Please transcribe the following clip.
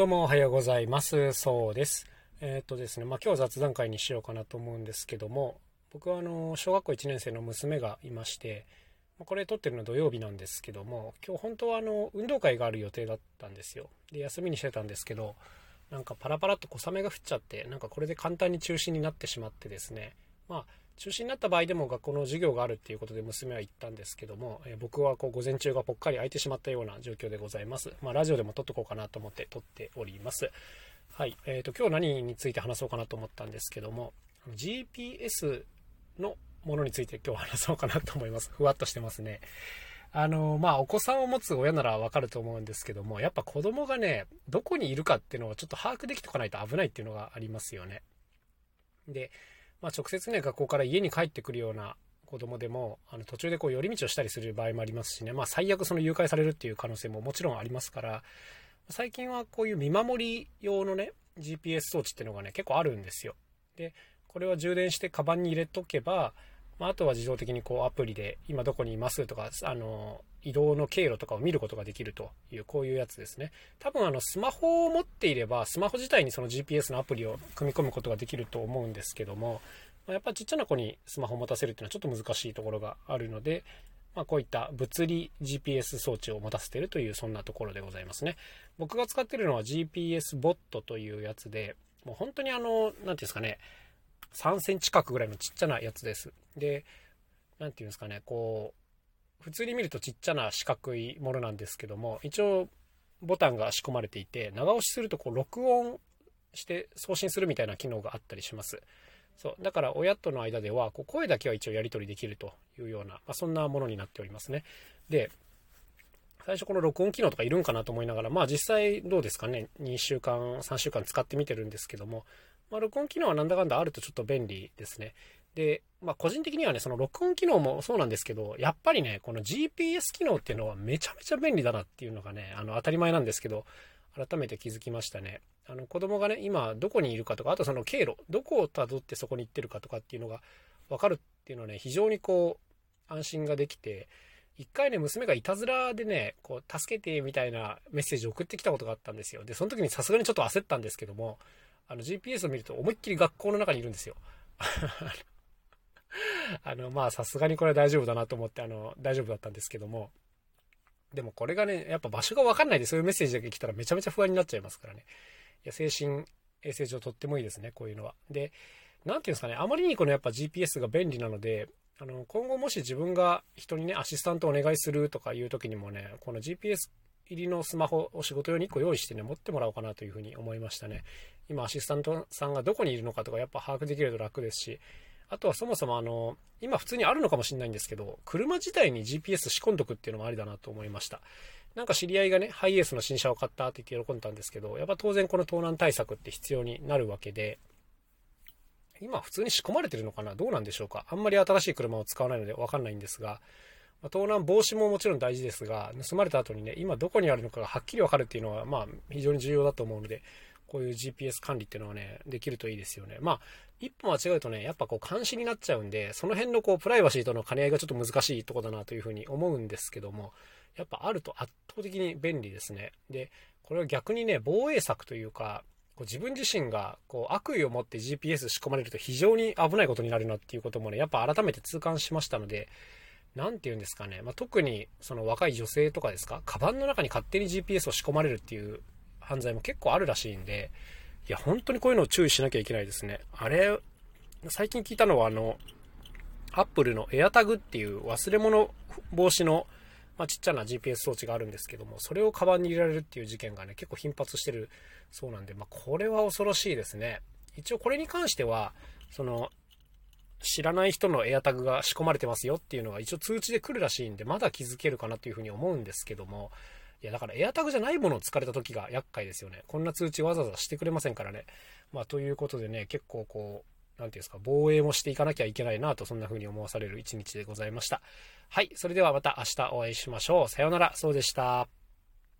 どうもおはようございます。そうです。えー、っとですね、まあ今日雑談会にしようかなと思うんですけども、僕はあの、小学校1年生の娘がいまして、これ撮ってるの土曜日なんですけども、今日本当はあの、運動会がある予定だったんですよ。で、休みにしてたんですけど、なんかパラパラっと小雨が降っちゃって、なんかこれで簡単に中止になってしまってですね、まあ、中止になった場合でも学校の授業があるっていうことで娘は行ったんですけども、え僕はこう午前中がぽっかり空いてしまったような状況でございます。まあ、ラジオでも撮っとこうかなと思って撮っております。はい。えっ、ー、と、今日何について話そうかなと思ったんですけども、GPS のものについて今日話そうかなと思います。ふわっとしてますね。あの、まあ、お子さんを持つ親ならわかると思うんですけども、やっぱ子供がね、どこにいるかっていうのをちょっと把握できておかないと危ないっていうのがありますよね。で、まあ、直接ね、学校から家に帰ってくるような子供でも、あの途中でこう寄り道をしたりする場合もありますしね、まあ、最悪その誘拐されるっていう可能性ももちろんありますから、最近はこういう見守り用のね、GPS 装置っていうのがね、結構あるんですよ。で、これは充電してカバンに入れとけば、まあ、とは自動的にこうアプリで今どこにいます？とか、あの、移動の経路とかを見ることができるという、こういうやつですね。多分あの、スマホを持っていれば、スマホ自体にその GPS のアプリを組み込むことができると思うんですけども、まやっぱちっちゃな子にスマホを持たせるっていうのはちょっと難しいところがあるので、まあ、こういった物理 GPS 装置を持たせているというそんなところでございますね。僕が使ってるのは GPS ボットというやつで、もう本当にあの、何て言うんですかね、3センチ角ぐらいのちっちゃなやつです。で、何て言うんですかね、こう、普通に見るとちっちゃな四角いものなんですけども、一応ボタンが仕込まれていて、長押しするとこう録音して送信するみたいな機能があったりします。そう。だから親との間では、こう声だけは一応やり取りできるというような、まあ、そんなものになっておりますね。で、最初この録音機能とかいるんかなと思いながら、まあ実際どうですかね、2週間、3週間使ってみてるんですけども、まあ、録音機能はなんだかんだあるとちょっと便利ですね。で、まあ個人的にはね、その録音機能もそうなんですけど、やっぱりね、この GPS 機能っていうのはめちゃめちゃ便利だなっていうのがね、あの当たり前なんですけど、改めて気づきましたね。あの子供がね、今どこにいるかとか、あとその経路、どこをたどってそこに行ってるかとかっていうのが分かるっていうのはね、非常にこう、安心ができて、一回ね、娘がいたずらでね、こう、助けてみたいなメッセージを送ってきたことがあったんですよ。で、その時にさすがにちょっと焦ったんですけども、あの GPS を見ると思いっきり学校の中にいるんですよ。あの、まあさすがにこれは大丈夫だなと思って、あの、大丈夫だったんですけども、でもこれがね、やっぱ場所がわかんないでそういうメッセージだけ来たらめちゃめちゃ不安になっちゃいますからね。いや、精神衛生上とってもいいですね、こういうのは。で、なんていうんですかね、あまりにこのやっぱ GPS が便利なので、あの、今後もし自分が人にね、アシスタントお願いするとかいう時にもね、この GPS 入りのスマホを仕事用に1個用意してね、持ってもらおうかなというふうに思いましたね。今、アシスタントさんがどこにいるのかとかやっぱ把握できると楽ですし、あとはそもそもあの、今普通にあるのかもしれないんですけど、車自体に GPS 仕込んどくっていうのもありだなと思いました。なんか知り合いがね、ハイエースの新車を買ったって言って喜んだんですけど、やっぱ当然この盗難対策って必要になるわけで、今普通に仕込まれてるのかな？どうなんでしょうか？あんまり新しい車を使わないのでわかんないんですが、盗難防止ももちろん大事ですが、盗まれた後にね、今どこにあるのかがはっきりわかるっていうのは、まあ非常に重要だと思うので、こういう GPS 管理っていうのはね、できるといいですよね。まあ、一歩間違うとね、やっぱこう監視になっちゃうんで、その辺のこうプライバシーとの兼ね合いがちょっと難しいとこだなというふうに思うんですけども、やっぱあると圧倒的に便利ですね。で、これは逆にね、防衛策というか、こう自分自身がこう悪意を持って GPS 仕込まれると非常に危ないことになるなっていうこともね、やっぱ改めて痛感しましたので、何て言うんですかね、まあ、特にその若い女性とかですか、カバンの中に勝手に GPS を仕込まれるっていう犯罪も結構あるらしいんで、いや、本当にこういうのを注意しなきゃいけないですね。あれ、最近聞いたのはあの、アップルの AirTag っていう忘れ物防止のまあ、ちっちゃな GPS 装置があるんですけども、それをカバンに入れられるっていう事件がね、結構頻発してるそうなんで、まあ、これは恐ろしいですね。一応これに関しては、その、知らない人のエアタグが仕込まれてますよっていうのが一応通知で来るらしいんで、まだ気づけるかなというふうに思うんですけども、いや、だからエアタグじゃないものを使われた時が厄介ですよね。こんな通知わざわざしてくれませんからね。まあ、ということでね、結構こう、何て言うんですか、防衛もしていかなきゃいけないなと、そんな風に思わされる一日でございました。はい、それではまた明日お会いしましょう。さようなら、そうでした。